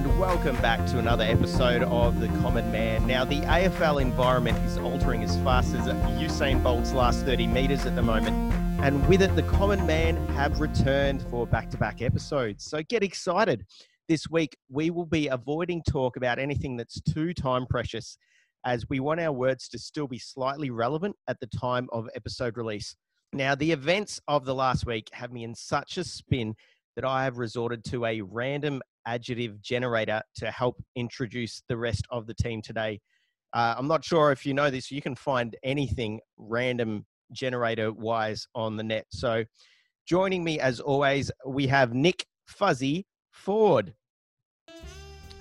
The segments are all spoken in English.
and welcome back to another episode of The Common Man. Now, the AFL environment is altering as fast as Usain Bolt's last 30 metres at the moment, and with it, The Common Man have returned for back to back episodes. So get excited. This week, we will be avoiding talk about anything that's too time precious, as we want our words to still be slightly relevant at the time of episode release. Now, the events of the last week have me in such a spin that I have resorted to a random adjective generator to help introduce the rest of the team today. Uh, I'm not sure if you know this, you can find anything random generator wise on the net. So, joining me as always, we have Nick Fuzzy Ford.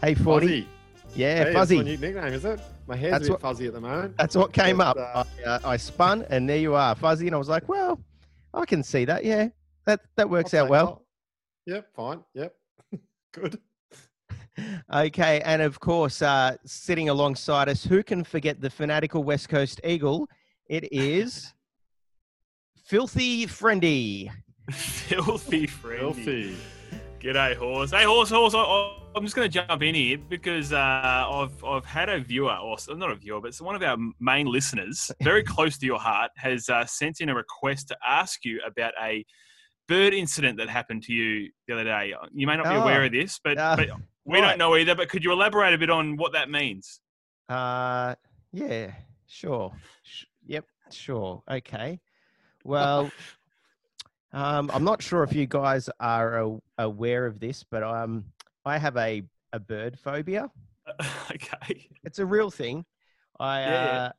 Hey, Fordy. Fuzzy. Yeah, Hey, Fuzzy. New nickname, is it? My hair's That's a bit what- fuzzy at the moment. That's what came But, up. uh, I, uh, I spun, and there you are, Fuzzy. And I was like, well, I can see that. Yeah, that, that works I'll out well. I'll- Yep, fine. Yep. Good. Okay, and of course, uh, sitting alongside us, who can forget the fanatical West Coast Eagle? It is Filthy Friendy. Filthy friend. Filthy. G'day, horse. Hey, horse, horse. I, I- I'm just going to jump in here because uh, I've I've had a viewer, or s- not a viewer, but one of our main listeners, very close to your heart, has uh, sent in a request to ask you about a bird incident that happened to you the other day. You may not be aware Oh, of this, but, uh, but we right. don't know either. But could you elaborate a bit on what that means? Uh, yeah, sure. Sh- yep, sure. Okay. Well, um, I'm not sure if you guys are a- aware of this, but um, I have a, a bird phobia. okay. It's a real thing. I yeah. uh,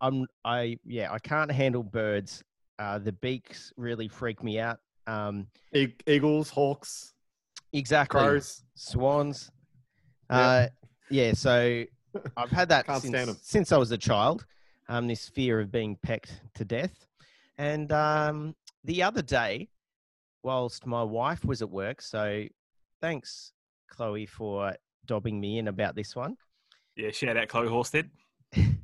I'm I yeah I can't handle birds. Uh, the beaks really freak me out. Um, E- Eagles, Hawks, exactly. Crows. Swans. Yeah. Uh, yeah. So I've had that Can't stand 'em. since, since I was a child. Um, this fear of being pecked to death. And um, the other day, whilst my wife was at work, so thanks, Chloe, for dobbing me in about this one. Yeah, shout out Chloe Horsted.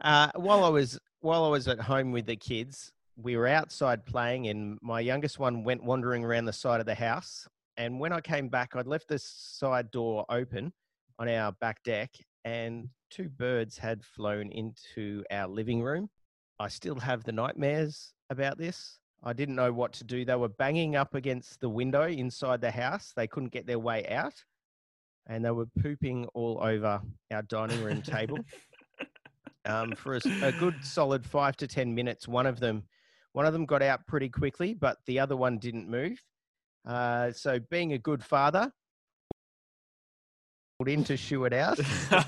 Uh, while I was while I was at home with the kids, we were outside playing, and my youngest one went wandering around the side of the house. And when I came back, I'd left the side door open on our back deck, and two birds had flown into our living room. I still have the nightmares about this. I didn't know what to do. They were banging up against the window inside the house. They couldn't get their way out, and they were pooping all over our dining room table um, for a good solid five to ten minutes. One of them, one of them got out pretty quickly, but the other one didn't move. Uh, so, being a good father, pulled in to shoo it out.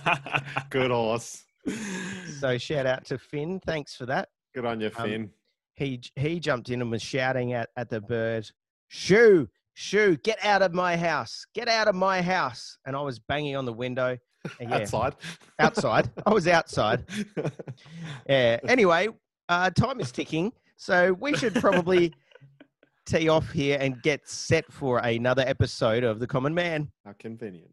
Good horse. So, shout out to Finn. Thanks for that. Good on you, Um, Finn. He he jumped in and was shouting at at the bird, "Shoo, shoo, get out of my house! Get out of my house!" And I was banging on the window. yeah, Outside. outside. I was outside. Yeah. Anyway, uh, time is ticking, so we should probably tee off here and get set for another episode of The Common Man. How convenient.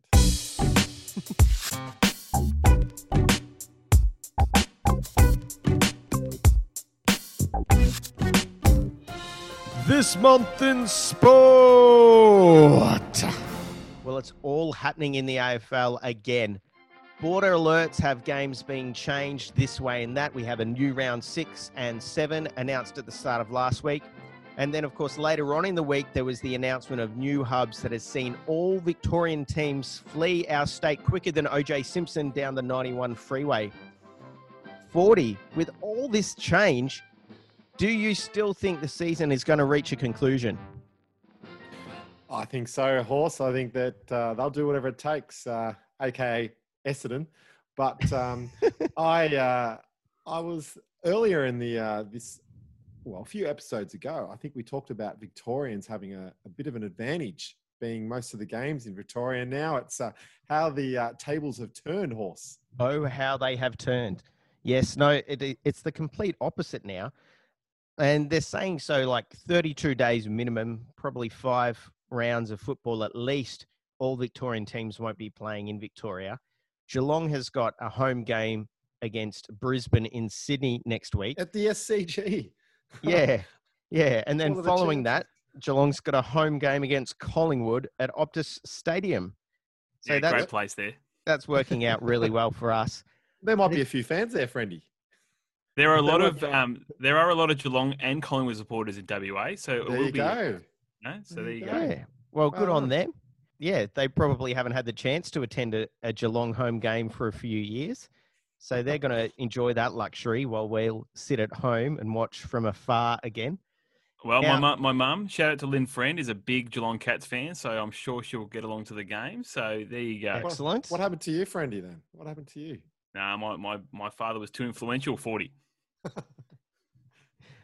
This month in sport. Well, it's all happening in the AFL again. Border alerts have games being changed this way and that. We have a new round six and seven announced at the start of last week. And then, of course, later on in the week, there was the announcement of new hubs that has seen all Victorian teams flee our state quicker than OJ Simpson down the 91 freeway. 40. With all this change, do you still think the season is going to reach a conclusion? I think so, horse. I think that uh, they'll do whatever it takes, uh, aka Essendon. But um, I, uh, I was earlier in the uh, this, well, a few episodes ago. I think we talked about Victorians having a, a bit of an advantage, being most of the games in Victoria. Now it's uh, how the uh, tables have turned, horse. Oh, how they have turned. Yes, no, it, it- it's the complete opposite now. And they're saying so like 32 days minimum, probably five rounds of football at least. All Victorian teams won't be playing in Victoria. Geelong has got a home game against Brisbane in Sydney next week. At the SCG. Yeah, yeah. And then What are the following that, chances? Geelong's got a home game against Collingwood at Optus Stadium. So yeah, that's great place there. that's working out really well for us. There might be a few fans there, friendy. There are a lot of um, there are a lot of Geelong and Collingwood supporters in WA. So it There will you be, go. No? So There there you you go. go. Yeah. Well, good Well on them. Yeah, they probably haven't had the chance to attend a, a Geelong home game for a few years. So they're going to enjoy that luxury while we'll sit at home and watch from afar again. Well, Now- my mum, my mum, shout out to Lynn Friend, is a big Geelong Cats fan, so I'm sure she'll get along to the game. So there you go. Excellent. What happened to you, friendy? Then what happened to you? Nah, my, my, my father was too influential. Forty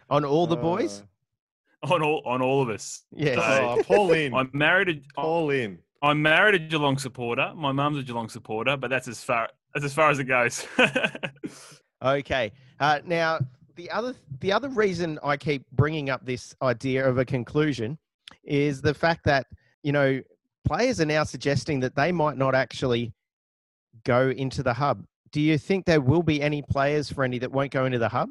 On all the boys? Uh, on all on all of us. yes. so- oh, Paul in. I'm married. A, Paul in. I'm married a Geelong supporter. My mum's a Geelong supporter, but that's as far that's as far as it goes. Okay. Uh, now, the other the other reason I keep bringing up this idea of a conclusion is the fact that you know players are now suggesting that they might not actually go into the hub. Do you think there will be any players, Friendy, that won't go into the hub?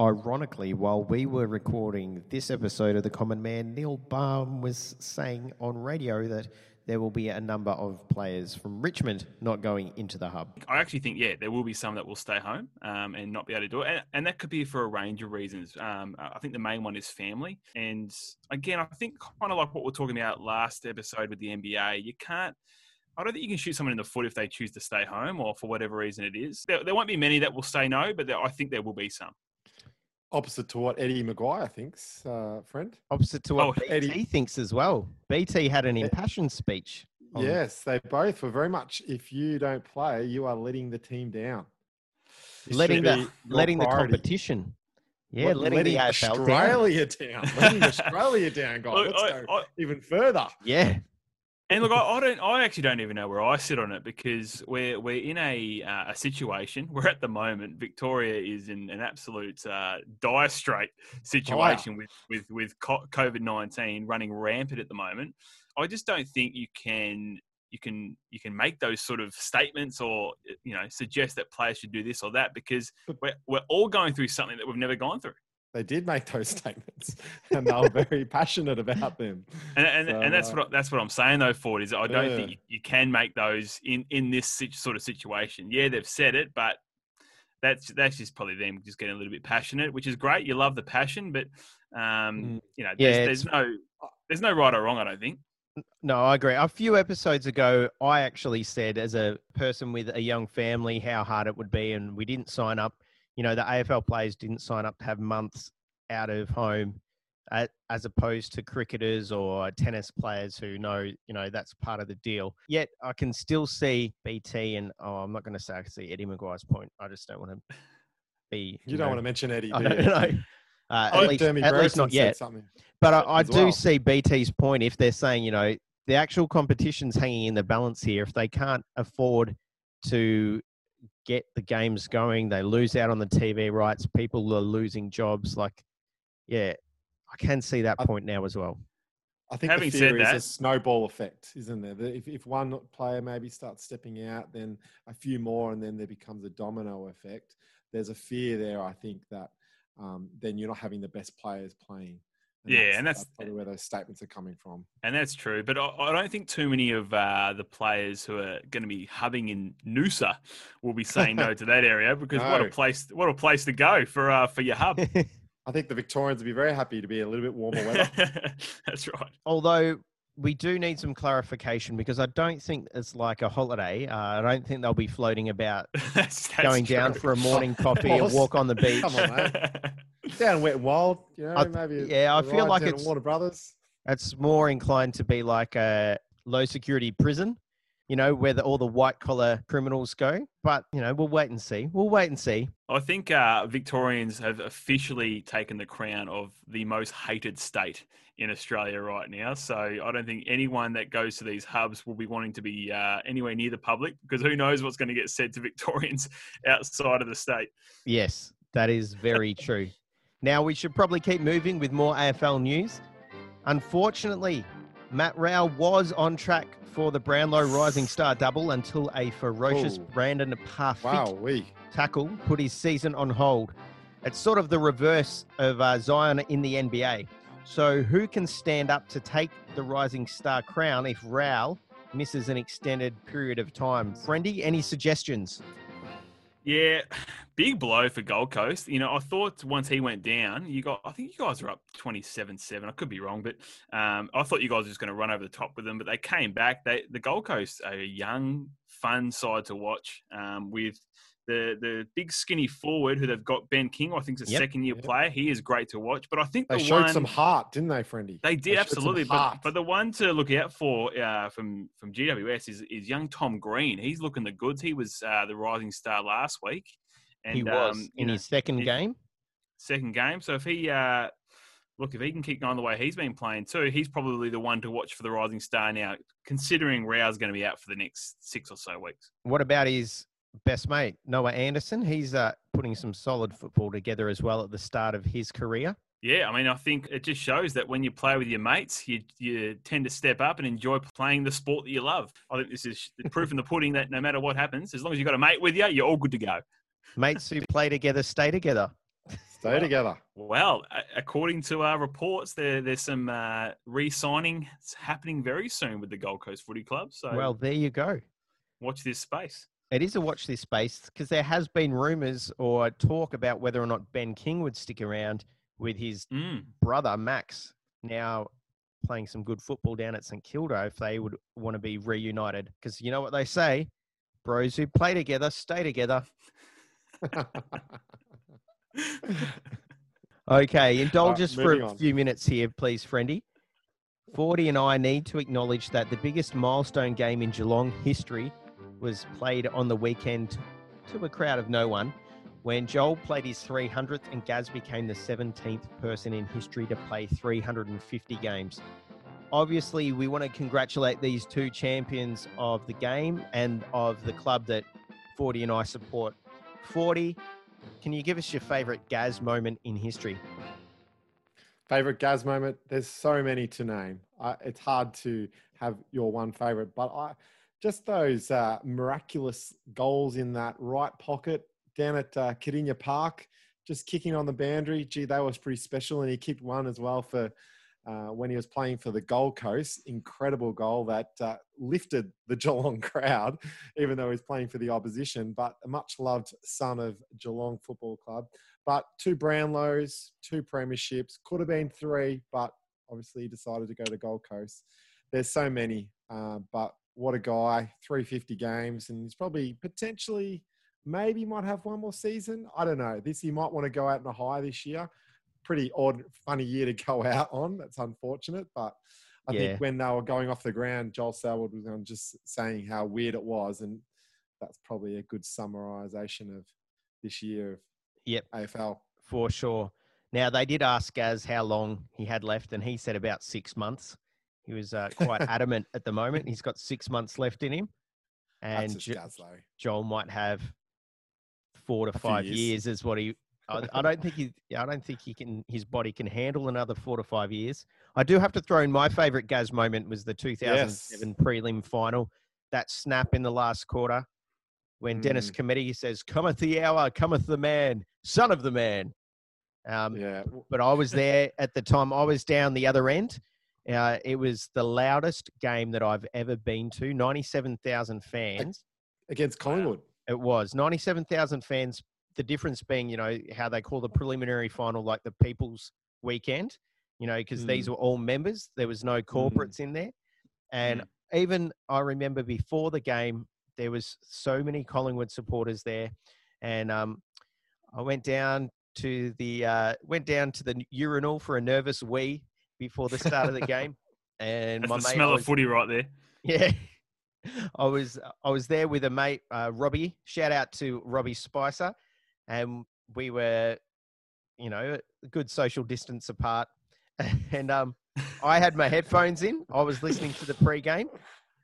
Ironically, while we were recording this episode of The Common Man, Neil Balme was saying on radio that there will be a number of players from Richmond not going into the hub. I actually think, yeah, there will be some that will stay home um, and not be able to do it. And, and that could be for a range of reasons. Um, I think the main one is family. And again, I think kind of like what we are talking about last episode with the NBA, you can't. I don't think you can shoot someone in the foot if they choose to stay home or for whatever reason it is. There, there won't be many that will say no, but there, I think there will be some. Opposite to what Eddie McGuire thinks, uh, friend. Opposite to what Oh, BT Eddie- thinks as well. BT had an impassioned speech. on- Yes, they both were very much. If you don't play, you are letting the team down. It letting the be your letting the competition. Yeah, What, letting, the AFL down. Australia down. letting Australia down, guys. Let's I- go I- even further. Yeah, And look, I, I don't. I actually don't even know where I sit on it because we're we're in a uh, a situation where at the moment Victoria is in an absolute uh, dire strait situation with with with COVID nineteen running rampant at the moment. I just don't think you can you can you can make those sort of statements or you know suggest that players should do this or that because we're we're all going through something that we've never gone through. They did make those statements, and they were very passionate about them. And, and, So, and that's uh, what I- that's what I'm saying though. Ford is I don't Yeah. think you, you can make those in in this sort of situation. Yeah, they've said it, but that's that's just probably them just getting a little bit passionate, which is great. You love the passion, but um, Mm. you know, Yeah, there's, there's no there's no right or wrong. I don't think. no, I agree. A few episodes ago, I actually said, as a person with a young family, how hard it would be, and we didn't sign up. You know, the AFL players didn't sign up to have months out of home, as opposed to cricketers or tennis players who know, you know, that's part of the deal. Yet, I can still see BT, and oh, I'm not going to say I can see Eddie McGuire's point. I just don't want to be. You don't want to mention Eddie, I do don't you? know. Uh, at least, at least not yet. But I, I do well. see BT's point if they're saying, you know, the actual competition's hanging in the balance here. If they can't afford to get the games going, they lose out on the TV rights. People are losing jobs. Like, yeah, I can see that point now as well. I think Having the said fear is a snowball effect, isn't there? If, if one player maybe starts stepping out, then a few more, and then there becomes a domino effect. There's a fear there, I think, that um, then you're not having the best players playing. Yeah, and that's- probably where those statements are coming from. And that's true, but I, I don't think too many of uh, the players who are going to be hubbing in Noosa will be saying no to that area because what a place, what a place to go for uh, for your hub. I think the Victorians would be very happy to be a little bit warmer weather. that's right. Although we do need some clarification because I don't think it's like a holiday. Uh, I don't think they'll be floating about that's, that's going down for a morning coffee, a course. walk on the beach. Come on, mate. Down wet and wild, you know, I- maybe. yeah, I a feel like it's- Warner Brothers. It's more inclined to be like a low security prison, you know, where the, all the white collar criminals go. But, you know, we'll wait and see. We'll wait and see. I think uh, Victorians have officially taken the crown of the most hated state in Australia right now. So I don't think anyone that goes to these hubs will be wanting to be uh, anywhere near the public because who knows what's going to get said to Victorians outside of the state. Yes, that is very true. Now, we should probably keep moving with more AFL news. Unfortunately, Matt Rowell was on track for the Brownlow Rising Star double until a ferocious Oh. Brandan Parfitt Wow, tackle put his season on hold. It's sort of the reverse of uh, Zion in the NBA. So, who can stand up to take the Rising Star crown if Rowell misses an extended period of time. Friendy, any suggestions? Yeah, big blow for Gold Coast. You know, I thought once he went down, you got. I think you guys were up twenty-seven-seven. I could be wrong, but um, I thought you guys were just going to run over the top with them. But they came back. They the Gold Coast are a young, fun side to watch. Um, with the the big skinny forward who they've got Ben King, I think is a Yep. second year Yep. player. He is great to watch. But I think They the showed one some heart, didn't they, Friendy? they did showed some absolutely, but, heart. but the one to look out for uh, from from GWS is is young Tom Green. He's looking the goods. He was uh, the rising star last week, and he was um, you in know, his second if- game. second game. So if he uh, look, if he can keep going the way he's been playing too, he's probably the one to watch for the rising star now. Considering Rowell's going to be out for the next six or so weeks. What about his best mate, Noah Anderson? He's uh, putting some solid football together as well at the start of his career. Yeah, I mean, I think it just shows that when you play with your mates, you you tend to step up and enjoy playing the sport that you love. I think this is the proof in the pudding that no matter what happens, as long as you've got a mate with you, you're all good to go. Mates who play together stay together. Stay together. Well, according to our reports, there there's some uh, re-signing happening very soon with the Gold Coast Footy Club. So Well, there you go. watch this space. It is a watch this space because there has been rumours or talk about whether or not Ben King would stick around with his Mm. brother Max now playing some good football down at St Kilda if they would want to be reunited. Because you know what they say, bros who play together stay together. Okay, indulge Uh, us for a on. few minutes here, please, Friendy. Fordy and I need to acknowledge that the biggest milestone game in Geelong history was played on the weekend to a crowd of no one when Joel played his 300th and Gaz became the 17th person in history to play 350 games. Obviously, we want to congratulate these two champions of the game and of the club that Fordy and I support. Fordy, can you give us your favourite Gaz moment in history? favorite Gaz moment. There's so many to name. I, it's hard to have your one favorite, but I just those uh, miraculous goals in that right pocket down at uh, Kardinia Park, just kicking on the boundary. Gee, that was pretty special. And he kicked one as well for uh, when he was playing for the Gold Coast. Incredible goal that uh, lifted the Geelong crowd, even though he's playing for the opposition. But a much loved son of Geelong Football Club. But two Brownlows, two premierships, could have been three, but obviously he decided to go to Gold Coast. There's so many, uh, but what a guy! 350 games, and he's probably potentially, maybe might have one more season. I don't know. This he might want to go out in a high this year. Pretty odd, funny year to go out on. That's unfortunate, but I Yeah. think when they were going off the ground, Joel Selwood was on just saying how weird it was, and that's probably a good summarization of this year of Yep. AFL. For sure. Now, they did ask Gaz how long he had left, and he said about six months. He was uh, quite adamant at the moment. He's got six months left in him. And Jo-. Joel might have four to five years. years. is what he. I, I don't think he. I don't think he can. His body can handle another four to five years. I do have to throw in my favourite Gaz moment was the 2007 prelim final. That snap in the last quarter, when Dennis Mm. Cometti says, "Cometh the hour, cometh the man, son of the man." Um, Yeah. but I was there at the time. I was down the other end. Uh, it was the loudest game that I've ever been to. Ninety-seven thousand fans. Against Collingwood. It was 97,000 fans. The difference being, you know, how they call the preliminary final like the People's Weekend, you know, because these were all members. There was no corporates in there. And even I remember before the game, there was so many Collingwood supporters there. And um, I went down to the uh, went down to the urinal for a nervous wee before the start of the game. And That's my the mate smell was- of footy right there. yeah. I was I was there with a mate, uh, Robbie. Shout out to Robbie Spicer, and we were, you know, a good social distance apart. And um, I had my headphones in. I was listening to the pre-game,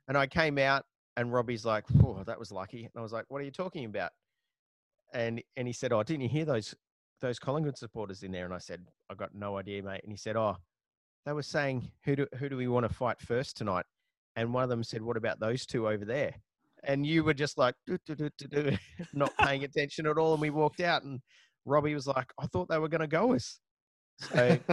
and I came out, and Robbie's like, "Oh, that was lucky." And I was like, "What are you talking about?" And and he said, "Oh, didn't you hear those those Collingwood supporters in there?" And I said, "I got no idea, mate." And he said, "Oh, they were saying who do who do we want to fight first tonight?" And one of them said, "What about those two over there?" And you were just like, "Do, do, do, do, do," not paying attention at all. And we walked out, and Robbie was like, "I thought they were going to go us." So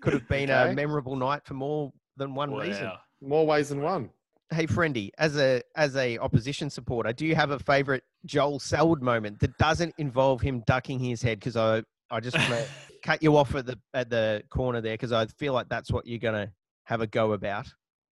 could have been Okay. a memorable night for more than one reason. More ways than one. hey, friendy, as a as a opposition supporter, do you have a favourite Joel Selwood moment that doesn't involve him ducking his head? Because I I just want to cut you off at the at the corner there because I feel like that's what you're gonna have a go about.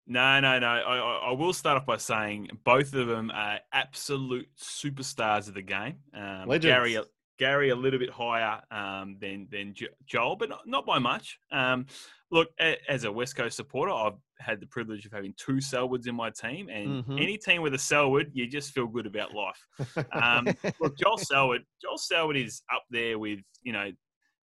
No, no, no. I, I, I will start off by saying both of them are absolute superstars of the game. Um, Legends. Gary, Gary, a little bit higher um, than than Joel, but not, not by much. Um, look, a, as a West Coast supporter, I've had the privilege of having two Selwoods in my team, and Mhm. any team with a Selwood, you just feel good about life. Um, look, Joel Selwood, Joel Selwood is up there with you know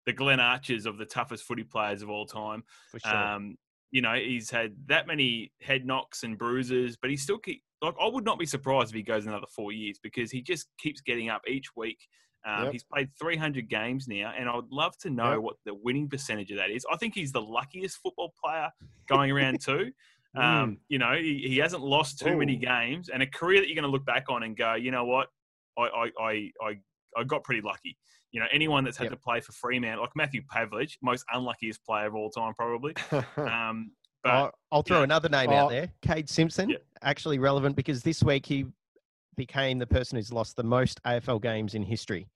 the Glenn Archers of the toughest footy players of all time. For sure. Um, you know, he's had that many head knocks and bruises, but he still keep like I would not be surprised if he goes another four years because he just keeps getting up each week. Um, Yep. He's played 300 games now, and I would love to know Yep. what the winning percentage of that is. I think he's the luckiest football player going around too. Mm. Um, you know, he, he hasn't lost too many games, and a career that you're going to look back on and go, you know what, I I I I, I got pretty lucky. You know, anyone that's had Yep. to play for Fremantle, like Matthew Pavlich, most unluckiest player of all time, probably. Um, but I'll, I'll throw yeah. another name Oh. out there. Kade Simpson, Yeah. actually relevant because this week he became the person who's lost the most AFL games in history.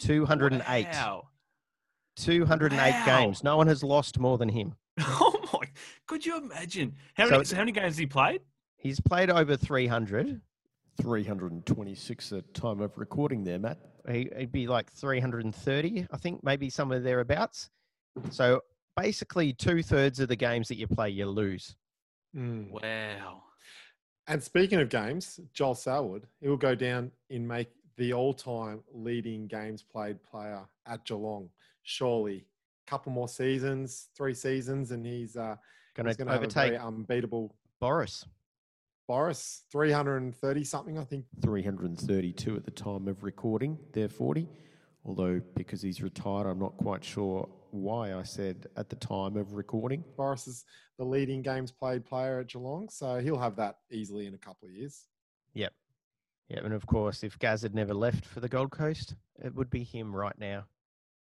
208. Wow. 208 Wow. games. No one has lost more than him. Oh my! Could you imagine how So many? how many games has he played? He's played over 300. 326 at time of recording there, Matt. He, he'd be like 330, I think, maybe somewhere thereabouts. So basically, two thirds of the games that you play, you lose. Mm. Wow. And speaking of games, Joel Selwood, he will go down in make the all-time leading games played player at Geelong. Surely, A couple more seasons, three seasons, and he's uh, Going to going have a very overtake unbeatable Boris. Boris, three hundred and thirty something, I think. 332 at the time of recording, there Fordy. Although, because he's retired, I'm not quite sure why I said at the time of recording. Boris is the leading games played player at Geelong, so he'll have that easily in a couple of years. Yep. Yep. and of course, if Gaz had never left for the Gold Coast, it would be him right now.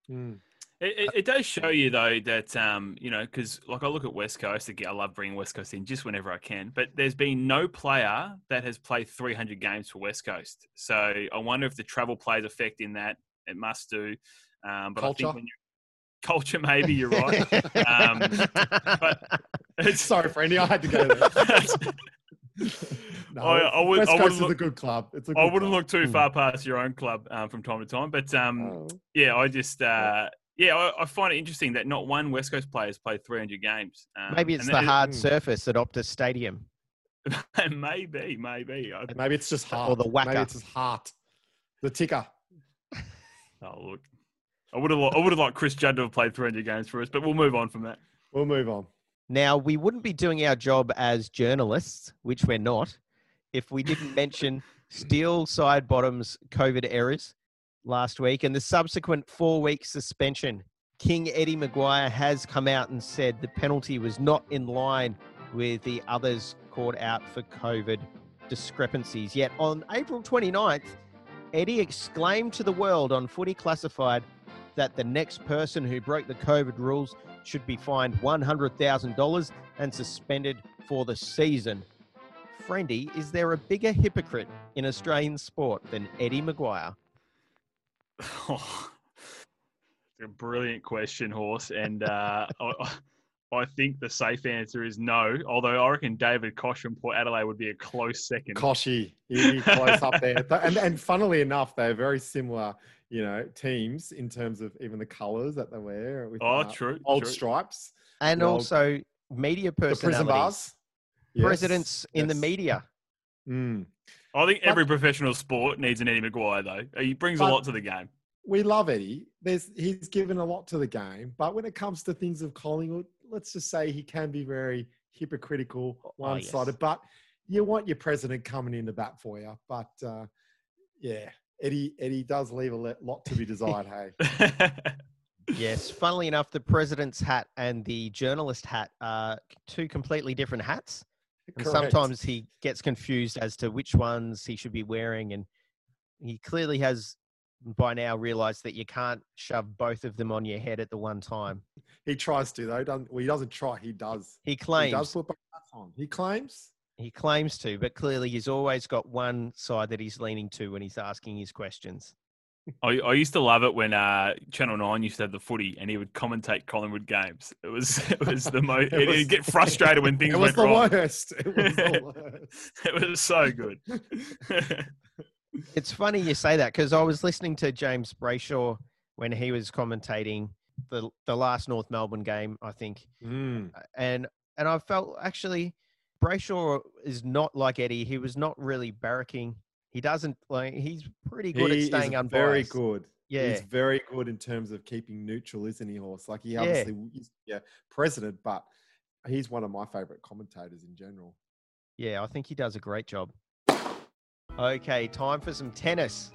Mm. It, it, it does show you though that um, you know because like I look at West Coast again, I love bringing West Coast in just whenever I can. But there's been no player that has played 300 games for West Coast. So I wonder if the travel plays effect in that. It must do. Um, but I Culture? think when you culture, maybe you're right. Um, but it's, Sorry, Franny, I had to go there. No, I- I would- West I Coast wouldn't is a look- good club. It's a I good wouldn't club. look too Hmm. far past your own club um, from time to time. But um, Oh. yeah, I just uh, yeah, I, I find it interesting that not one West Coast player has played 300 games. Um, Maybe it's the that- hard mm. surface at Optus Stadium. maybe, maybe. I, Maybe it's just heart. Or the Maybe whacker. it's his heart. The ticker. oh look, I would have, I would have liked Chris Judd to have played 300 games for us, but we'll move on from that. We'll move on. Now, we wouldn't be doing our job as journalists, which we're not, if we didn't mention Steele Sidebottom's COVID errors last week and the subsequent four week suspension. King Eddie McGuire has come out and said the penalty was not in line with the others caught out for COVID discrepancies. Yet on April 29th, Eddie exclaimed to the world on Footy Classified that the next person who broke the COVID rules should be fined $100,000 and suspended for the season. Friendy, is there a bigger hypocrite in Australian sport than Eddie McGuire? Oh, it's a brilliant question, Horse. And uh, I, I think the safe answer is no. Although I reckon David Koch from Port Adelaide would be a close second. Kochie, he'd be close up there. And, and funnily enough, they're very similar, you know, teams in terms of even the colours that they wear. With, oh, uh, true. Old true. stripes. And The old- also media The prison personalities, bars. Yes, presidents in the media. Mm. I think But- every professional sport needs an Eddie McGuire, though. He brings a lot to the game. we love Eddie. There's he's given a lot to the game, but when it comes to things of Collingwood, let's just say he can be very hypocritical, Oh, yes. one-sided. But you want your president coming in to bat for you. But uh, yeah, Eddie Eddie does leave a lot to be desired. hey, Yes, funnily enough, the president's hat and the journalist hat are two completely different hats. And Correct. sometimes he gets confused as to which ones he should be wearing. And he clearly has by now realized that you can't shove both of them on your head at the one time. he tries to though. Doesn't well, he doesn't try. He does. He He does claims put both hats on. He claims. He claims to, but clearly he's always got one side that he's leaning to when he's asking his questions. I, I used to love it when uh, Channel Nine used to have the footy, and he would commentate Collingwood games. It was it was the most. It He'd get frustrated when things It was went the wrong. worst. It was the worst. It was so good. It's funny you say that because I was listening to James Brayshaw when he was commentating the the last North Melbourne game, I think, Mm. and and I felt actually Brayshaw is not like Eddie. He was not really barracking. He doesn't like. He's pretty good He at staying unbiased. very good. Yeah, He's very good in terms of keeping neutral, isn't he, Horse? Like he Yeah. obviously is yeah, president, but he's one of my favorite commentators in general. yeah. I think he does a great job. Okay, time for some tennis.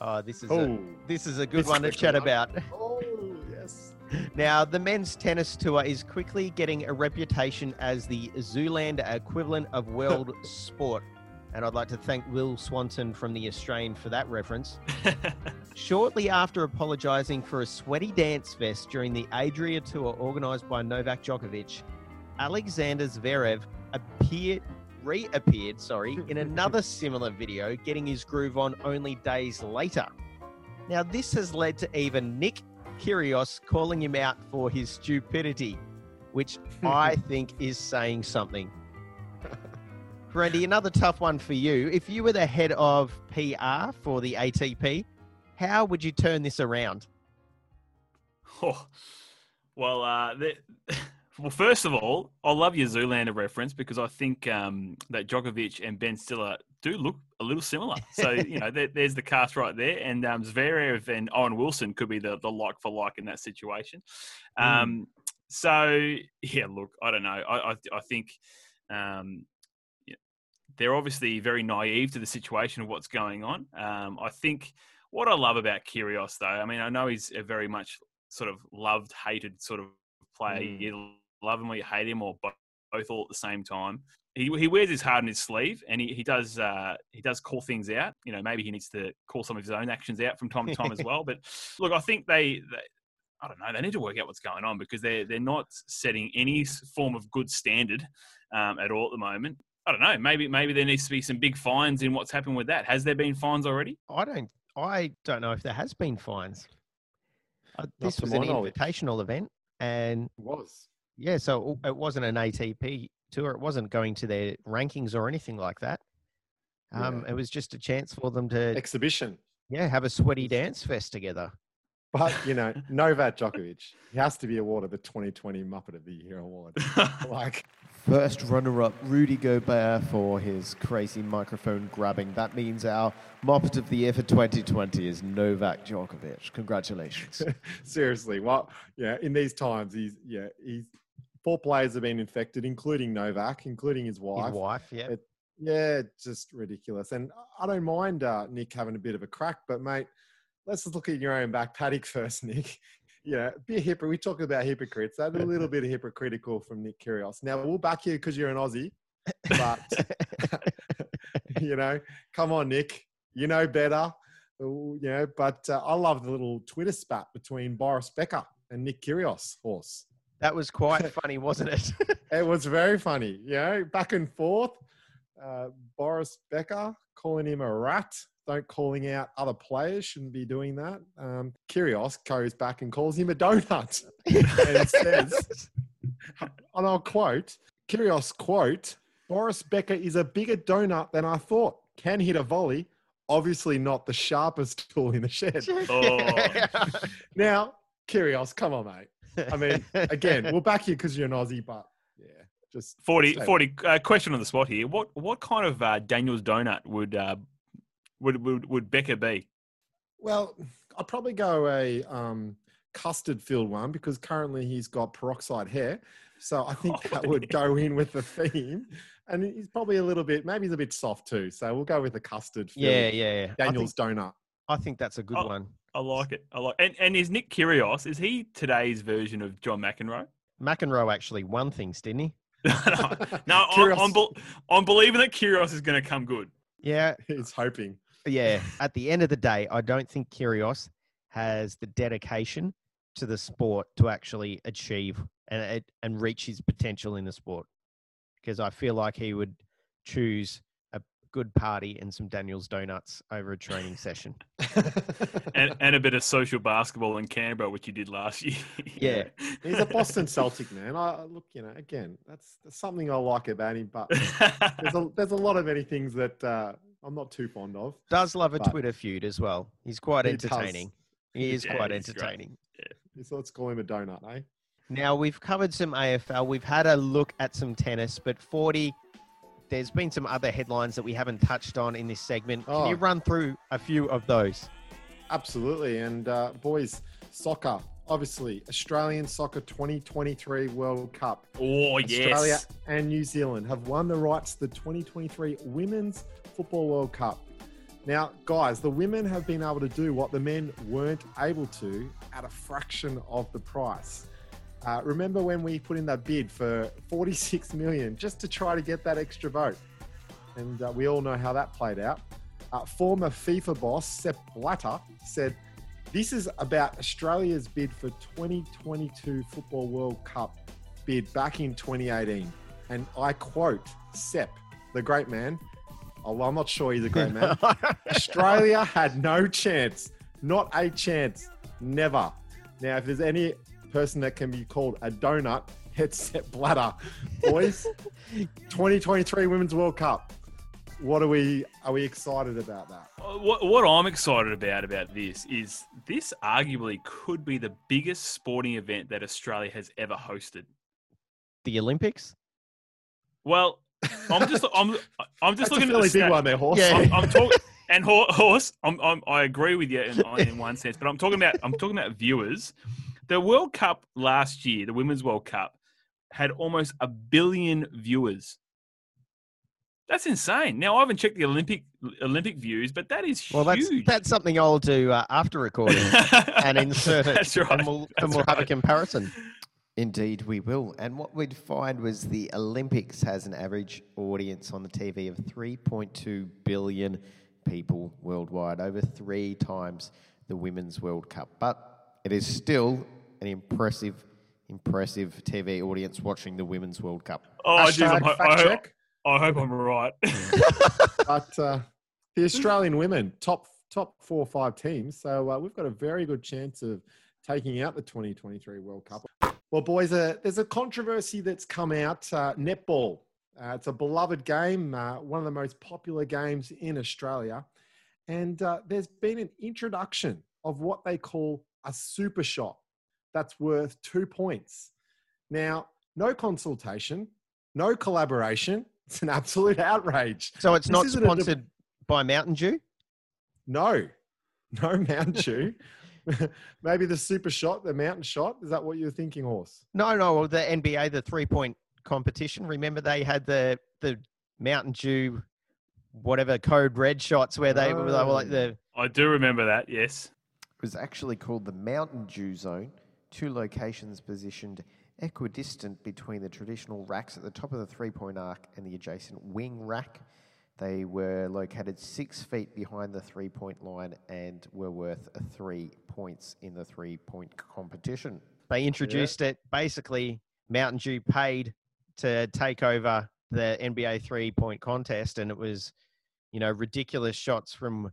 Oh, this is a, Oh, this is a good This one to chat about. Oh, Now, the men's tennis tour is quickly getting a reputation as the Zoolander equivalent of world sport. And I'd like to thank Will Swanton from The Australian for that reference. Shortly after apologising for a sweaty dance vest during the Adria Tour organised by Novak Djokovic, Alexander Zverev appeared, reappeared, sorry, in another similar video, getting his groove on only days later. Now, this has led to even Nick Kyrgios calling him out for his stupidity, which I think is saying something. Randy, another tough one for you. If you were the head of PR for the ATP, how would you turn this around? Oh, well, uh, the, well, first of all, I love your Zoolander reference because I think um, that Djokovic and Ben Stiller do look a little similar. So you know, there, there's the cast right there, and um, Zverev and Owen Wilson could be the the like for like in that situation. Um, so yeah, look, I don't know. I I, I think. Um, they're obviously very naive to the situation of what's going on. Um, I think what I love about Kyrgios, though, I mean, I know he's a very much sort of loved, hated sort of player. Mm. You love him or you hate him, or bo- both all at the same time. He, he wears his heart on his sleeve, and he, he does uh, he does call things out. You know, maybe he needs to call some of his own actions out from time to time as well. But look, I think they, they I don't know, they need to work out what's going on because they're they're not setting any form of good standard um, at all at the moment. I don't know. Maybe maybe there needs to be some big fines in what's happened with that. Has there been fines already? I don't. I don't know if there has been fines. Uh, this was my an knowledge. invitational event, and It was. yeah, so it wasn't an ATP tour. It wasn't going to their rankings or anything like that. Um, Yeah. It was just a chance for them to Exhibition. yeah have a sweaty dance fest together. But you know, Novak Djokovic, he has to be awarded the 2020 Muppet of the Year award. Like, First runner up, Rudy Gobert, for his crazy microphone grabbing. That means our Muppet of the Year for 2020 is Novak Djokovic. Congratulations. seriously, what? Yeah, in these times, he's yeah, he's four players have been infected, including Novak, including his wife. His wife, yeah. It- Yeah, just ridiculous. And I don't mind uh, Nick having a bit of a crack, but mate, let's just look at your own back paddock first, Nick. Yeah, be a hypocrite. We talk about hypocrites. That's a little bit of hypocritical from Nick Kyrgios. Now we'll back you because you're an Aussie, but you know, come on, Nick, you know better. You know, but uh, I love the little Twitter spat between Boris Becker and Nick Kyrgios, horse. That was quite funny, wasn't it? It was very funny, you know, back and forth. Uh, Boris Becker calling him a rat, don't calling out other players, shouldn't be doing that. Um, Kyrgios goes back and calls him a donut. and says, and I'll quote, Kyrgios quote, Boris Becker is a bigger donut than I thought. Can hit a volley. Obviously not the sharpest tool in the shed. Oh. Now, Kyrgios, come on, mate. I mean, again, we'll back you because you're an Aussie, but yeah, just Fordy, Fordy uh, question on the spot here. What what kind of uh, Daniel's donut would uh, would, would would Becker be? Well, I'd probably go a um, custard filled one because currently he's got peroxide hair. So I think Oh, that would go in with the theme. And he's probably a little bit, maybe he's a bit soft too. So we'll go with the custard filled yeah, yeah. I think, Daniel's donut. I think that's a good Oh. one. I like it. I like. And and is Nick Kyrgios? Is he today's version of John McEnroe? McEnroe actually won things, didn't he? no, no I'm, I'm, bel I'm believing that Kyrgios is going to come good. Yeah, He's hoping. yeah. At the end of the day, I don't think Kyrgios has the dedication to the sport to actually achieve and and reach his potential in the sport. because I feel like he would choose a good party and some Daniel's donuts over a training session. and, and a bit of social basketball in Canberra, which you did last year. Yeah. He's a Boston Celtic man. I look, you know, again, that's, that's something I like about him. But there's a there's a lot of many things that uh, I'm not too fond of. Does love a Twitter feud as well. He's quite He does. entertaining. He is Yeah, quite he's great. entertaining. So let's call him a donut, eh? Now we've covered some AFL. We've had a look at some tennis, but Fordy. There's been some other headlines that we haven't touched on in this segment. Can Oh. you run through a few of those? Absolutely. And uh, boys, soccer, obviously, Australian Soccer 2023 World Cup. oh, yes. Australia and New Zealand have won the rights to the 2023 Women's Football World Cup. Now, guys, the women have been able to do what the men weren't able to at a fraction of the price. Uh, remember when we put in that bid for 46 million just to try to get that extra vote? And uh, we all know how that played out. Uh, former FIFA boss Sepp Blatter said, This is about Australia's bid for 2022 Football World Cup bid back in 2018. And I quote Sepp, the great man. Although I'm not sure he's a great man. Australia had no chance, not a chance, never. Now, if there's any person that can be called a donut, headset Blatter. Boys, 2023 Women's World Cup. What are we? Are we excited about that? Uh, What, what I'm excited about about this is this arguably could be the biggest sporting event that Australia has ever hosted. the Olympics? Well, I'm just I'm I'm That's just a looking fairly at the big stat- one there, horse. Yeah. I'm, I'm talking and horse. I'm, I'm I agree with you in, in one sense, but I'm talking about I'm talking about viewers. The World Cup last year, the Women's World Cup, had almost a billion viewers. That's insane. Now I haven't checked the Olympic Olympic views, but that is Well, that's huge. that's something I'll do uh, after recording and insert it, That's right. and we'll, and we'll have a comparison. Indeed, we will. And what we'd find was the Olympics has an average audience on the TV of 3.2 billion people worldwide, over three times the Women's World Cup. But it is still an impressive, impressive TV audience watching the Women's World Cup. Oh, geez, I'm, Hashtag ho- fact I, hope, check. I hope I'm right. but uh, the Australian women top top four or five teams. So uh, we've got a very good chance of taking out the 2023 World Cup. Well, boys, uh, there's a controversy that's come out. Uh, netball. Uh, it's a beloved game, uh, one of the most popular games in Australia, and uh, there's been an introduction of what they call a super shot that's worth two points. Now, no consultation, no collaboration. It's an absolute outrage. So it's This not isn't a sponsored by Mountain Dew. No, no Mountain Dew. Maybe the super shot, the mountain shot. Is that what you're thinking, horse? No, no. Well, the NBA, the three point competition. Remember, they had the the Mountain Dew, whatever code red shots where they, were they were like Oh. the I do remember that. Yes. It was actually called the Mountain Dew Zone, two locations positioned equidistant between the traditional racks at the top of the three point arc and the adjacent wing rack. They were located six feet behind the three point line and were worth three points in the three point competition. they introduced it. Basically, Mountain Dew paid to take over the NBA three point contest, and it was, you know, ridiculous shots from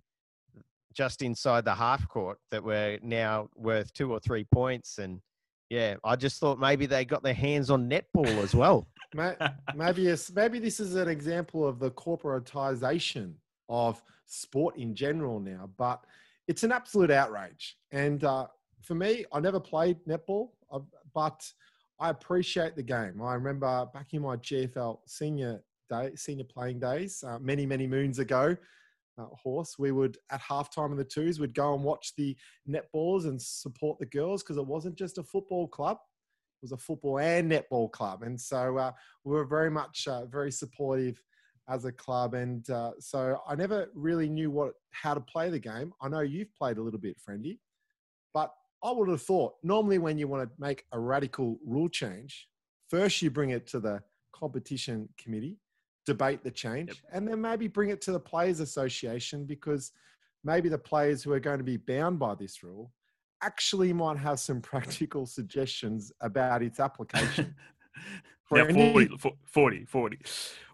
just inside the half court that were now worth two or three points. And yeah, I just thought maybe they got their hands on netball as well. Maybe, maybe this is an example of the corporatization of sport in general now, but it's an absolute outrage. And uh, for me, I never played netball, uh, but I appreciate the game. I remember back in my GFL senior day, senior playing days, uh, many many moons ago. Uh, horse, we would at halftime in the twos, we'd go and watch the netballers and support the girls because it wasn't just a football club; it was a football and netball club. And so uh, we were very much uh, very supportive as a club. And uh, so I never really knew what how to play the game. I know you've played a little bit, Friendy, but I would have thought normally when you want to make a radical rule change, first you bring it to the competition committee, debate the change, Yep. and then maybe bring it to the players association because maybe the players who are going to be bound by this rule actually might have some practical suggestions about its application. Now, Brandy? Fordy, Fordy, Fordy.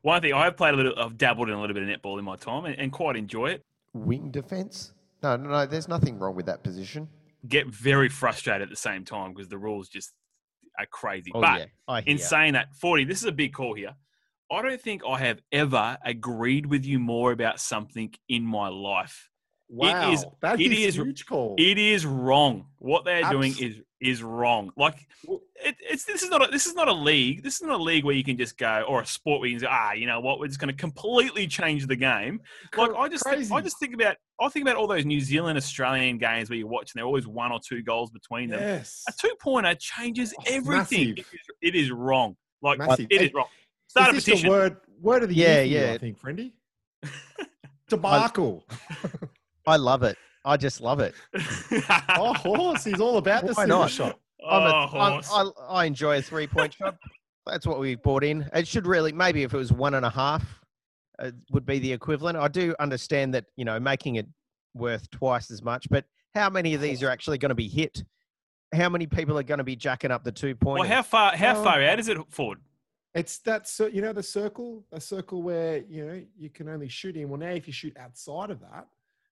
One thing I have played a little, I've dabbled in a little bit of netball in my time and, and quite enjoy it. Wing defense? No, no, no. There's nothing wrong with that position. Get very frustrated at the same time because the rules just are crazy. Oh, but yeah. I in saying that, Fordy, this is a big call here. I don't think I have ever agreed with you more about something in my life. Wow, is- that it is huge call. It is wrong. What they're doing is is wrong. Like it, it's this is not a, this is not a league. This is not a league where you can just go or a sport where you can say, ah, you know what, we're just going to completely change the game. Like I just think, I just think about I think about all those New Zealand Australian games where you watch and there are always one or two goals between them. yes. A two pointer changes Oh, everything. It is, it is wrong. Like Massive. it is wrong. Start a is this petition. the word word of the Yeah, year? for you, yeah. I think, Friendy. Debacle. I love it. I just love it. oh, horse! He's all about the Why silver not? shot. I'm a- oh, horse. I, I enjoy a three point shot. That's what we bought in. It should really, maybe if it was one and a half, uh, would be the equivalent. I do understand that, you know, making it worth twice as much, but how many of these are actually going to be hit? How many people are going to be jacking up the two point? well, how far how Well- far out is it forward? It's that cir- you know the circle, a circle where you know you can only shoot in. Well, now if you shoot outside of that,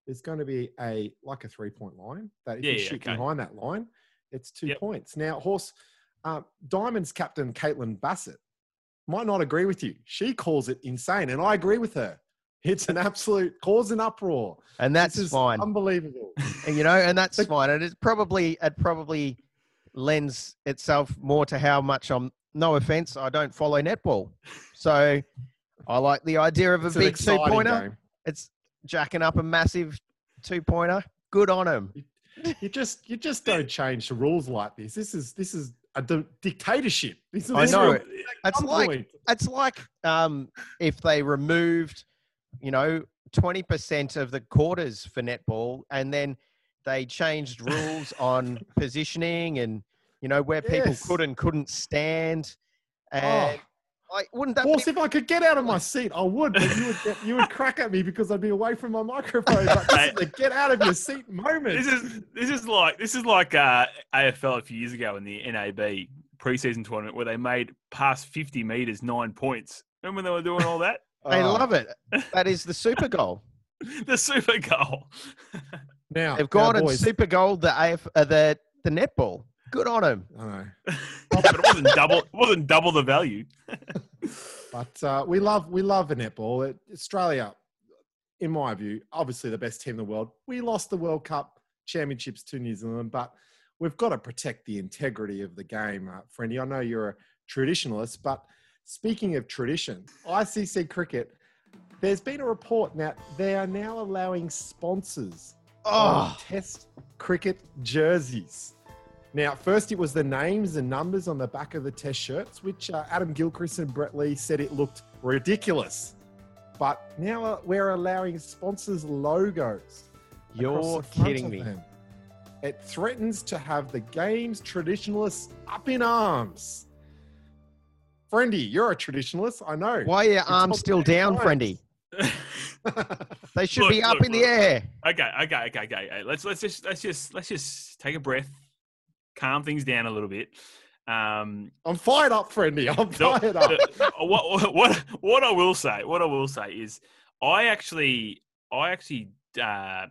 there's going to be a like a three point line. That if Yeah, you yeah, shoot okay. behind that line, it's two Yep. points. Now, horse, uh, Diamonds captain Caitlin Bassett might not agree with you. She calls it insane, and I agree with her. It's an absolute cause an uproar. and that's this is fine. unbelievable. And, you know, and that's fine. And it probably it probably lends itself more to how much I'm. No offense, I don't follow netball, so I like the idea of a It's big two pointer. game. It's jacking up a massive two pointer. Good on him. You just you just don't change the rules like this. This is this is a di- dictatorship. This is I this know is it. It's like gunpoint. it's like um, if they removed, you know, twenty percent of the quarters for netball, and then they changed rules on positioning and you know where people Yes. could and couldn't stand. And like, wouldn't that Of course, be? if I could get out of my seat, I would. But you would get, you would crack at me because I'd be away from my microphone. But this is the get out of your seat moment. This is this is like this is like uh, AFL a few years ago in the NAB preseason tournament where they made past fifty meters nine points. Remember when they were doing all that? They Oh, love it. That is the super goal. the super goal. Now They've gone now, and boys, super goal the AF, uh, the the netball. Good on him. I know. but it wasn't double. It wasn't double the value. But uh, we love we love the netball. It, Australia, in my view, obviously the best team in the world. We lost the World Cup championships to New Zealand, but we've got to protect the integrity of the game, uh, Friendy. I know you're a traditionalist, but speaking of tradition, ICC cricket. There's been a report now. They are now allowing sponsors on Oh, Test cricket jerseys. Now, first it was the names and numbers on the back of the Test shirts, which uh, Adam Gilchrist and Brett Lee said it looked ridiculous. But now uh, we're allowing sponsors' logos. you're the front kidding of me. them. It threatens to have the game's traditionalists up in arms. Friendy, you're a traditionalist, I know. Why are your arms still down, times. Friendy? They should Look, be up look, in the air. Okay, okay, okay, okay. okay. Let's let's just let's just let's just take a breath, calm things down a little bit. Um, I'm fired up, Friendy. I'm the- fired up. the- what what what I will say, what I will say is, I actually I actually uh,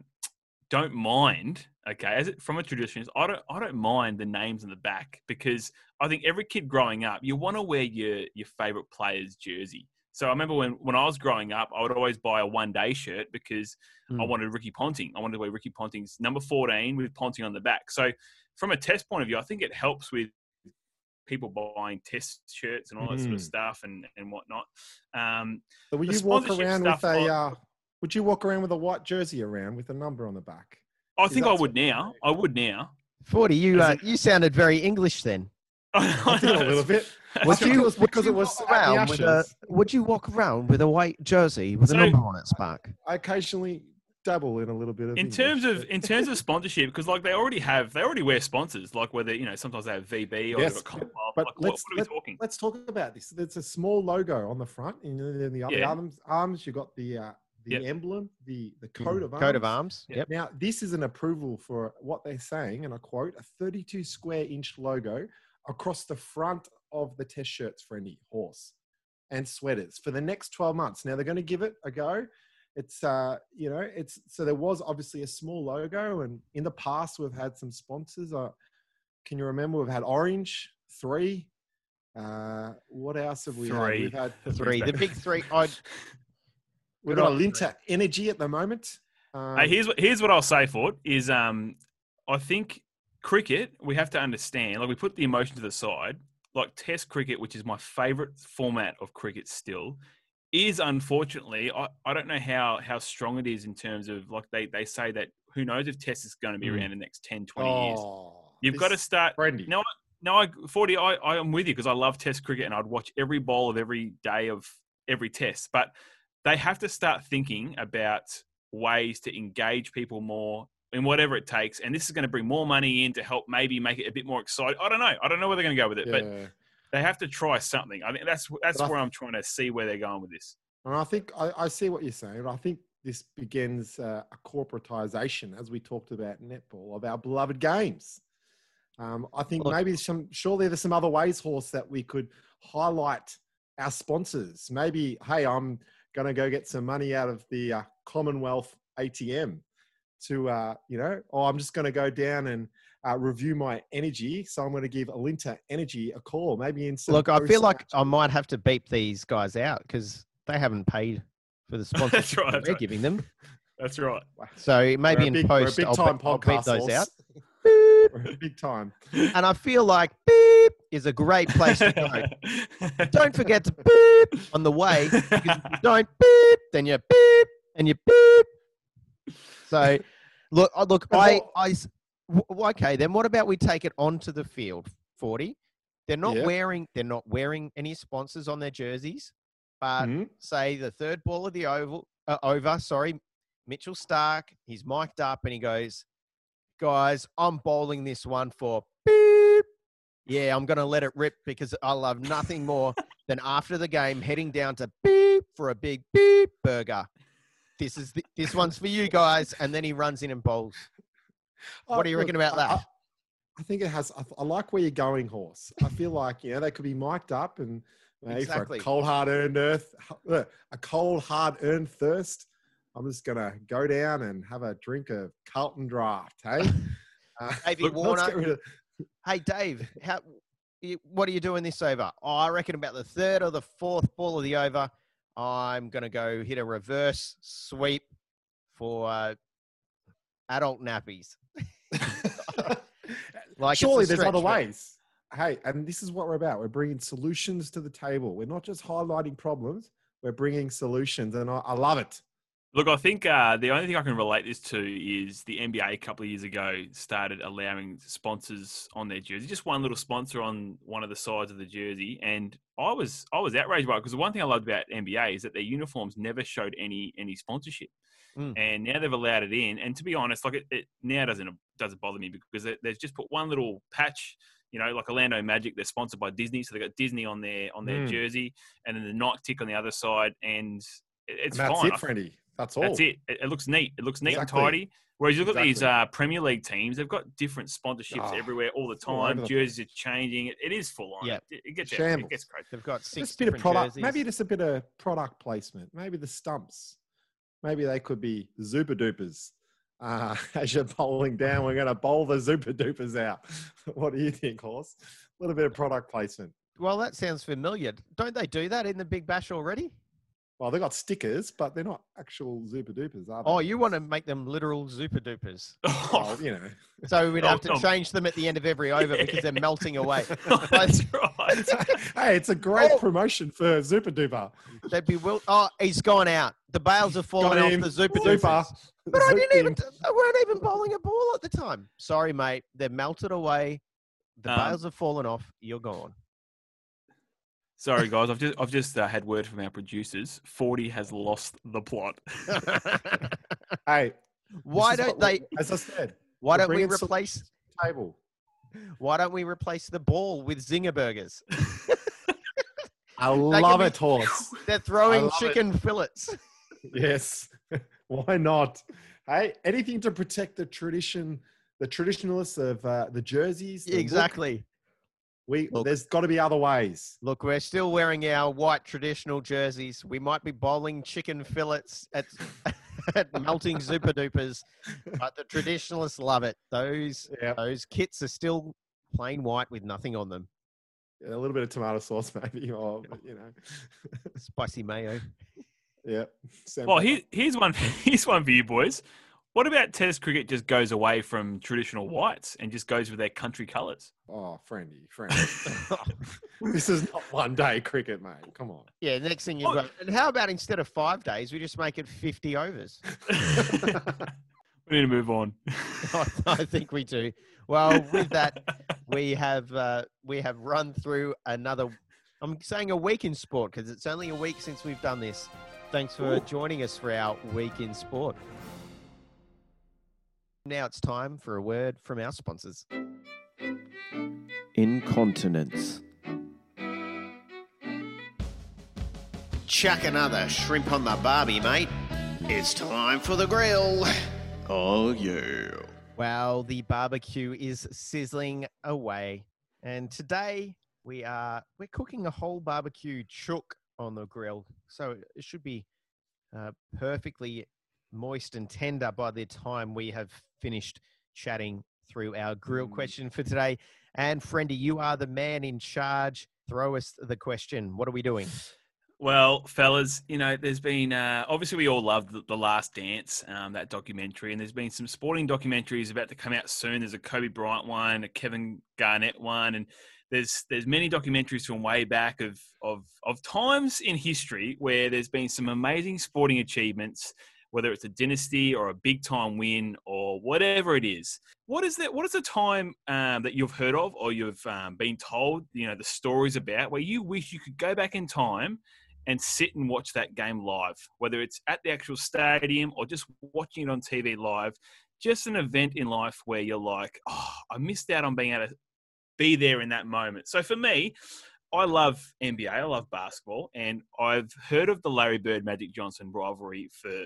don't mind. Okay, as it, from a traditionalist, I don't I don't mind the names in the back because I think every kid growing up, you want to wear your your favorite player's jersey. So I remember when when I was growing up, I would always buy a one day shirt because I Mm. wanted Ricky Ponting. I wanted to wear Ricky Ponting's number 14 with Ponting on the back. So from a test point of view, I think it helps with people buying test shirts and all that sort of Mhm. stuff and, and whatnot. Um, So would you walk around with a? on- Uh, would you walk around with a white jersey around with a number on the back? I Is think I would now. I would now. Forty, you uh, you sounded very English then. I did a little bit. I Would you, it was would because you it was walk around with a, Would you walk around with a white jersey with So- a number on its back? I occasionally dabble in a little bit of. in English, terms of but- in terms of sponsorship, because like they already have, they already wear sponsors. Like whether you know sometimes they have VB or Yes, they've got Commonwealth. but like, let's- what are we let- talking? let's talk about this. There's a small logo on the front, and then the other Yeah. arms, arms you got the uh, the Yep. emblem, the the coat of arms. Coat of arms. Yeah. Yep. Now, this is an approval for what they're saying, and I quote, a 32 square inch logo across the front of the test shirts, for any horse, and sweaters for the next 12 months. Now they're going to give it a go. It's uh, you know, it's so there was obviously a small logo, and in the past we've had some sponsors. Uh, can you remember we've had Orange three? Uh, what else have we had? Three. We've had Three, the big three. I we've got Alinta Energy at the moment. Um, Hey, here's what here's what I'll say for it is um I think cricket we have to understand like we put the emotion to the side like Test cricket, which is my favourite format of cricket still, is unfortunately I, I don't know how how strong it is in terms of like they they say that who knows if Test is going to be Mm. around in the next 10, 20 years. oh, You've got to start Brandy. no, no, I, 40, I, I am with you because I love Test cricket and I'd watch every ball of every day of every Test. But they have to start thinking about ways to engage people more in whatever it takes. And this is going to bring more money in to help maybe make it a bit more exciting. I don't know. I don't know where they're going to go with it, but they have to try something. I think that's that's But where I'm trying to see where they're going with this. And I think I, I see what you're saying. I think this begins uh, a corporatization, as we talked about netball, of our beloved games. Um, I think Look- maybe some, surely there's some other ways, horse, that we could highlight our sponsors. Maybe, hey, I'm going to go get some money out of the uh, Commonwealth ATM to, uh, you know, or I'm just going to go down and uh, review my energy. So I'm going to give Alinta Energy a call. Maybe in some look. I feel like I might have to beep these guys out because they haven't paid for the sponsorship right, that that's we're right. giving them. That's right. So maybe in big, post, I'll, time I'll beep those out. Big time. And I feel like beep is a great place to go. don't forget to beep on the way because if you don't beep, then you beep and you beep. So, look, uh, look, I, I, okay. Then what about we take it onto the field? Forty. They're not Yeah. wearing. They're not wearing any sponsors on their jerseys. But Mhm. say the third ball of the oval uh, over. Sorry, Mitchell Starc. He's mic'd up and he goes, "Guys, I'm bowling this one for beep." Yeah, I'm gonna let it rip because I love nothing more than after the game heading down to beep for a big beep burger. This is the, this one's for you guys, and then he runs in and bowls. What do you reckon about Oh, that? I, I think it has. I, I like where you're going, horse. I feel like you know they could be mic'd up and maybe Exactly. for a cold hard earned earth, uh, a cold hard earned thirst. I'm just gonna go down and have a drink of Carlton Draft. Hey, uh, Davey Warner. of. Hey, Dave, how, what are you doing this over? Oh, I reckon about the third or the fourth ball of the over, I'm going to go hit a reverse sweep for uh, adult nappies. Like Surely there's other ways. Hey, and this is what we're about. We're bringing solutions to the table. We're not just highlighting problems. We're bringing solutions, and I, I love it. Look, I think uh, the only thing I can relate this to is the NBA a couple of years ago started allowing sponsors on their jersey, just one little sponsor on one of the sides of the jersey, and I was I was outraged by it because the one thing I loved about NBA is that their uniforms never showed any any sponsorship, Mm. and now they've allowed it in. And to be honest, like it, it now doesn't doesn't bother me because they, they've just put one little patch. You know, like Orlando Magic, they're sponsored by Disney, so they got Disney on their on their Mm. jersey, and then the Nike tick on the other side, and it's and that's fine. it, Freddie. That's all. That's it. it. It looks neat. It looks neat Exactly. and tidy. Whereas you look at these uh, Premier League teams, they've got different sponsorships Ah, everywhere all the it's all time. the Jerseys are changing. It, it is full on. Yeah. It, it gets it gets crazy. They've got six just a bit of different product. jerseys. Maybe just a bit of product placement. Maybe the stumps. Maybe they could be Zooper Doopers. Uh, as you're bowling down, we're going to bowl the Zooper Doopers out. what do you think, horse? A little bit of product placement. Well, that sounds familiar. Don't they do that in the Big Bash already? Well, they've got stickers, but they're not actual Zooper Doopers, are they? Oh, you want to make them literal super dupers. Well, you know. So we'd Oh, have to no. change them at the end of every over because they're melting away. That's right. hey, it's a great Oh. promotion for Zooper Dooper. They'd be will. Oh, he's gone out. The bails have fallen off the super Super. dupers. But I didn't even. him. I weren't even bowling a ball at the time. Sorry, mate. They're melted away. The Um, bails have fallen off. You're gone. Sorry, guys. I've just I've just uh, had word from our producers. Forty has lost the plot. Hey, why don't what they? we- As I said, Why don't we replace? table. Why don't we replace the ball with zinger burgers? I love be- it, horse. They're throwing love it. chicken fillets. Yes. Why not? Hey, anything to protect the tradition, the traditionalists of uh, the jerseys. the look. Exactly. We Look. there's got to be other ways. Look, we're still wearing our white traditional jerseys. We might be bowling chicken fillets at, at melting super dupers, but the traditionalists love it. Those Yeah, those kits are still plain white with nothing on them. a little bit of tomato sauce maybe, or you know, Spicy mayo. yeah. Well, Pepper. here, here's one. Here's one for you boys. What about Test cricket just goes away from traditional whites and just goes with their country colours? Oh, friendy, friendy. this is not one day cricket, mate. Come on. Yeah, next thing you've got. And how about instead of five days, we just make it 50 overs? we need to move on. I, I think we do. Well, with that, we have uh, we have run through another. I'm saying a week in sport because it's only a week since we've done this. Thanks for Ooh. joining us for our week in sport. Now it's time for a word from our sponsors. Incontinence. Chuck another shrimp on the barbie, mate. It's time for the grill. Oh, yeah. Well, the barbecue is sizzling away, and today we are we're cooking a whole barbecue chook on the grill, so it should be uh, perfectly moist and tender by the time we have finished chatting through our grill Mm. question for today. And Friendy, you are the man in charge. Throw us the question. What are we doing? Well, fellas, you know, there's been uh, obviously we all loved the, the Last Dance, um, that documentary, and there's been some sporting documentaries about to come out soon. There's a Kobe Bryant one, a Kevin Garnett one, and there's there's many documentaries from way back of of of times in history where there's been some amazing sporting achievements, whether it's a dynasty or a big time win or whatever it is. What is that? What is the time um, that you've heard of or you've um, been told, you know, the stories about where you wish you could go back in time and sit and watch that game live, whether it's at the actual stadium or just watching it on TV live. Just an event in life where you're like, oh, I missed out on being able to be there in that moment. So for me, I love NBA, I love basketball, and I've heard of the Larry Bird Magic Johnson rivalry for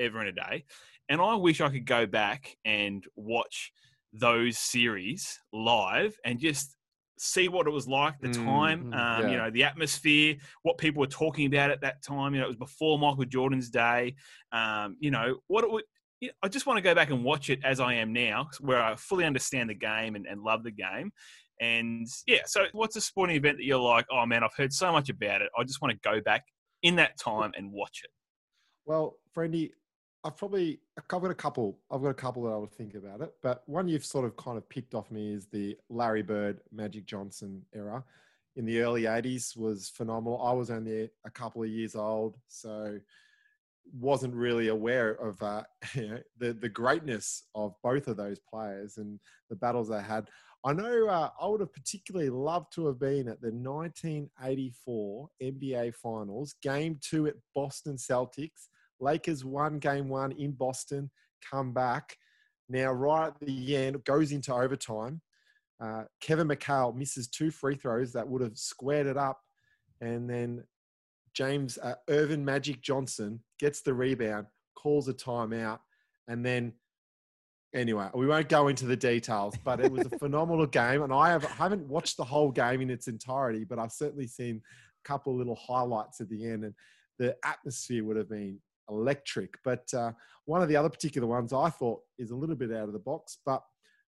ever in a day. And I wish I could go back and watch those series live and just see what it was like the Mm, time mm, um, you know the atmosphere what people were talking about at that time you know it was before michael jordan's day um, you know what it would yeah, I just want to go back and watch it as I am now, where I fully understand the game and, and love the game. And yeah, so what's a sporting event that you're like, oh man, I've heard so much about it. I just want to go back in that time and watch it. Well, Friendy, I've probably I've got a couple. I've got a couple that I would think about it, but one you've sort of kind of picked off me is the Larry Bird, Magic Johnson era. In the early '80s was phenomenal. I was only a couple of years old, so wasn't really aware of uh, you know, the the greatness of both of those players and the battles they had. I know uh, I would have particularly loved to have been at the 1984 NBA Finals, Game Two at Boston Celtics. Lakers won Game One in Boston, come back. Now, right at the end, it goes into overtime. Uh, Kevin McHale misses two free throws that would have squared it up, and then James uh, Earvin Magic Johnson gets the rebound, calls a timeout, and then anyway, we won't go into the details, but it was a phenomenal game, and I have I haven't watched the whole game in its entirety, but I've certainly seen a couple of little highlights at the end, and the atmosphere would have been electric. But uh, one of the other particular ones I thought is a little bit out of the box, but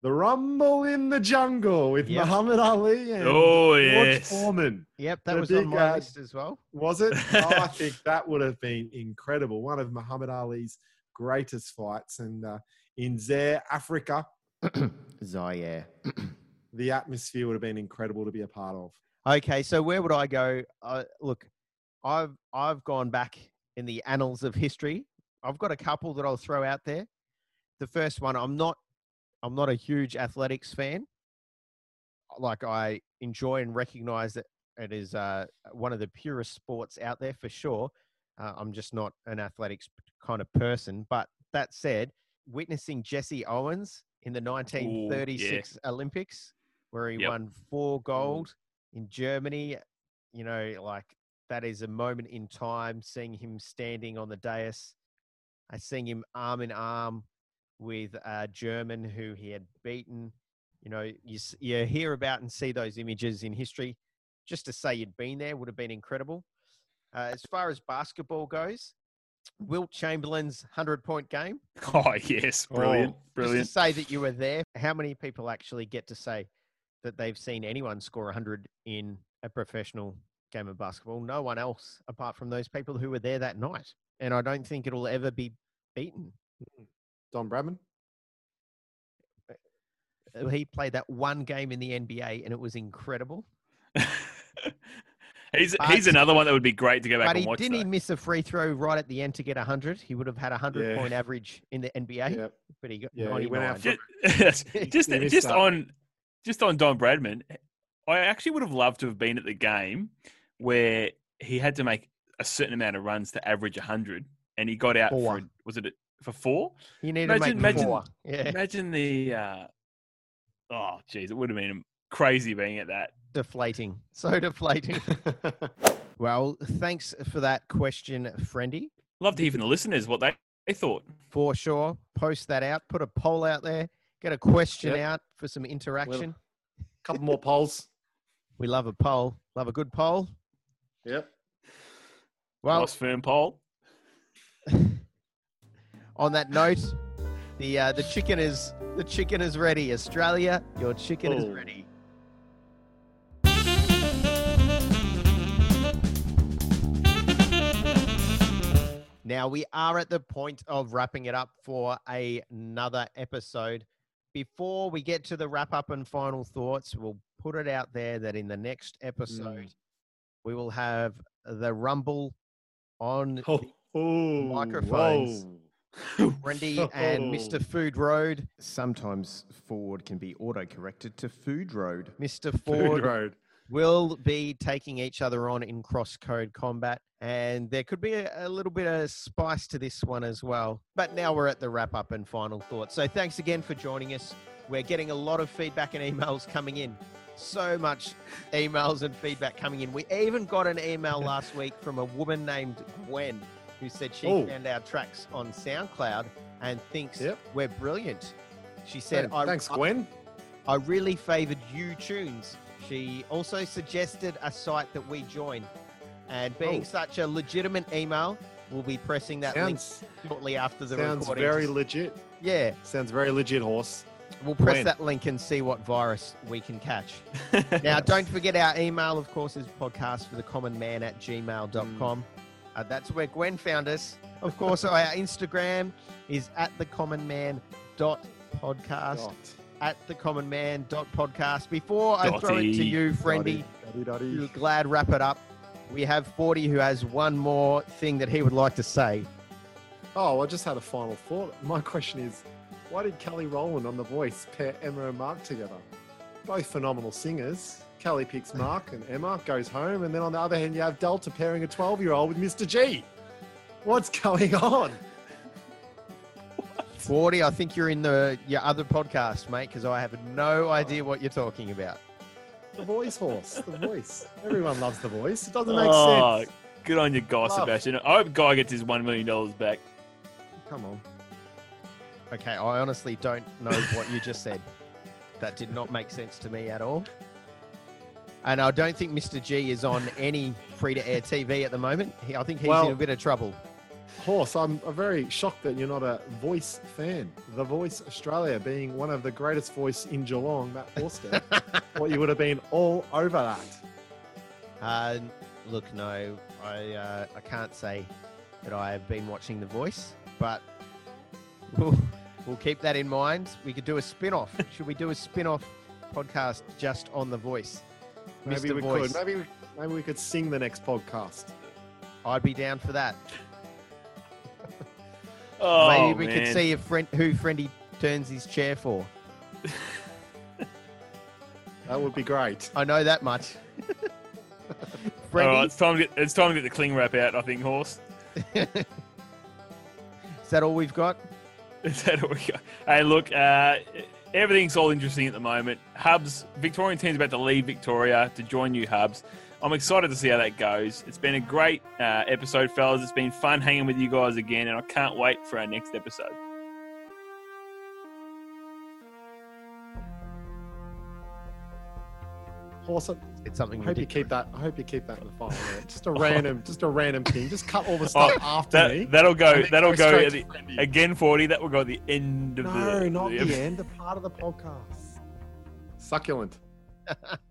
the Rumble in the Jungle with Yep. Muhammad Ali and Oh, George. Foreman. Yep, that The was on big, my uh, list as well. Was it? oh, I think that would have been incredible. One of Muhammad Ali's greatest fights. And uh, in Zaire, Africa, Zaire. the atmosphere would have been incredible to be a part of. Okay, so where would I go? Uh, look, I've I've gone back in the annals of history. I've got a couple that I'll throw out there. The first one, I'm not I'm not a huge athletics fan. Like I enjoy and recognize that it is uh, one of the purest sports out there for sure. Uh, I'm just not an athletics kind of person. But that said, witnessing Jesse Owens in the 1936 Olympics, where he Yep. won four gold in Germany, you know, like that is a moment in time. Seeing him standing on the dais, I seeing him arm in arm with a German who he had beaten You know, you you hear about and see those images in history. Just to say you'd been there would have been incredible. Uh, as far as basketball goes, Wilt Chamberlain's hundred point game. Oh yes, brilliant, Oh, brilliant. Just to say that you were there. How many people actually get to say that they've seen anyone score 100 in a professional game of basketball? No one else apart from those people who were there that night. And I don't think it'll ever be beaten. Don Bradman. Uh, He played that one game in the NBA and it was incredible. he's But- he's another one that would be great to go back But and watch. didn't he miss a free throw right at the end to get 100? He would have had a 100 Yeah. point average in the NBA, Yep. but he got Yeah, he went out Just just, just on just on Don Bradman, I actually would have loved to have been at the game where he had to make a certain amount of runs to average 100 and he got out Four. for was it for four? You need Imagine- to make imagine- four. Yeah, Imagine the uh oh jeez, it would have been crazy being at that. deflating. So deflating. well, thanks for that question, Friendy. Love to hear from the listeners what they, they thought. for sure. Post that out. Put a poll out there. Get a question Yep. out for some interaction. A Couple more polls. we love a poll. Love a good poll. Yep. Well, nice firm poll. on that note, the uh, the chicken is the chicken is ready. Australia, your chicken is Oh. ready. Now we are at the point of wrapping it up for a- another episode. Before we get to the wrap up and final thoughts, we'll put it out there that in the next episode we will have the rumble on Oh, oh, Microphones. whoa. Brandy and Mr. Food Road. Sometimes Ford can be auto-corrected to Food Road. Mr. Food Ford Road. will be taking each other on in cross code combat. And there could be a, a little bit of spice to this one as well. But now we're at the wrap up and final thoughts. So thanks again for joining us. We're getting a lot of feedback and emails coming in. So much emails and feedback coming in. We even got an email last week from a woman named Gwen who said she Oh. found our tracks on SoundCloud and thinks Yep. we're brilliant. She said, I, Thanks, I- Gwen. I really favored you tunes. She also suggested a site that we join. And being Oh. such a legitimate email, we'll be pressing that Sounds, link shortly after the sounds recording. Sounds very legit. yeah, Sounds very legit, horse. We'll press Gwen. that link and see what virus we can catch. Now, don't forget our email, of course, is podcast for the common man at gmail.com. Uh, that's where Gwen found us. Of course, our Instagram is at the common man dot podcast. Dot. At the common man dot podcast. Before I throw it to you, friendy, you glad wrap it up. We have 40 who has one more thing that he would like to say. Oh, I just had a final thought. My question is, why did Kelly Rowland on The Voice pair Emma and Mark together? Both phenomenal singers. Kelly picks Mark and Emma, goes home, and then on the other hand, you have Delta pairing a 12 year old with Mr. G. What's going on? 40, I think you're in the your other podcast, mate, because I have no idea what you're talking about. The Voice horse. The Voice. Everyone loves The Voice. It doesn't make oh, sense. good on you, Guy Love. Sebastian. I hope Guy gets his $1 million back. Come on. Okay, I honestly don't know what you just said. That did not make sense to me at all. And I don't think Mr. G is on any free to air TV at the moment. He, I think he's in a bit of trouble. Horse, I'm very shocked that you're not a Voice fan. The Voice Australia being one of the greatest voice in Geelong, Matt Forster. what you would have been all over that. Uh, look, no, I uh, I can't say that I have been watching The Voice, but we'll, we'll keep that in mind. We could do a spin off. Should we do a spin off podcast just on The Voice? Maybe Mr. we Voice. could. Maybe we, maybe we could sing the next podcast. I'd be down for that. Oh, Maybe we oh, man. could see if friend, who Friendy turns his chair for. That would be great. I know that much. All Friendy, right, it's time to get it's time to get the cling wrap out. I think, horse. is that all we've got? Is that all we got? Hey, look, uh, everything's all interesting at the moment. Hubs, Victorian team's about to leave Victoria to join new hubs. I'm excited to see how that goes. It's been a great uh, episode, fellas. It's been fun hanging with you guys again, and I can't wait for our next episode. I It's something I hope you keep that. I hope you keep that in the file. Just a oh. random, just a random thing. Just cut all the stuff oh, after me. That, that'll go. That'll go at the, again. Forty. That will go at the end of No, the. No, not the- the end. The part of the podcast. Succulent.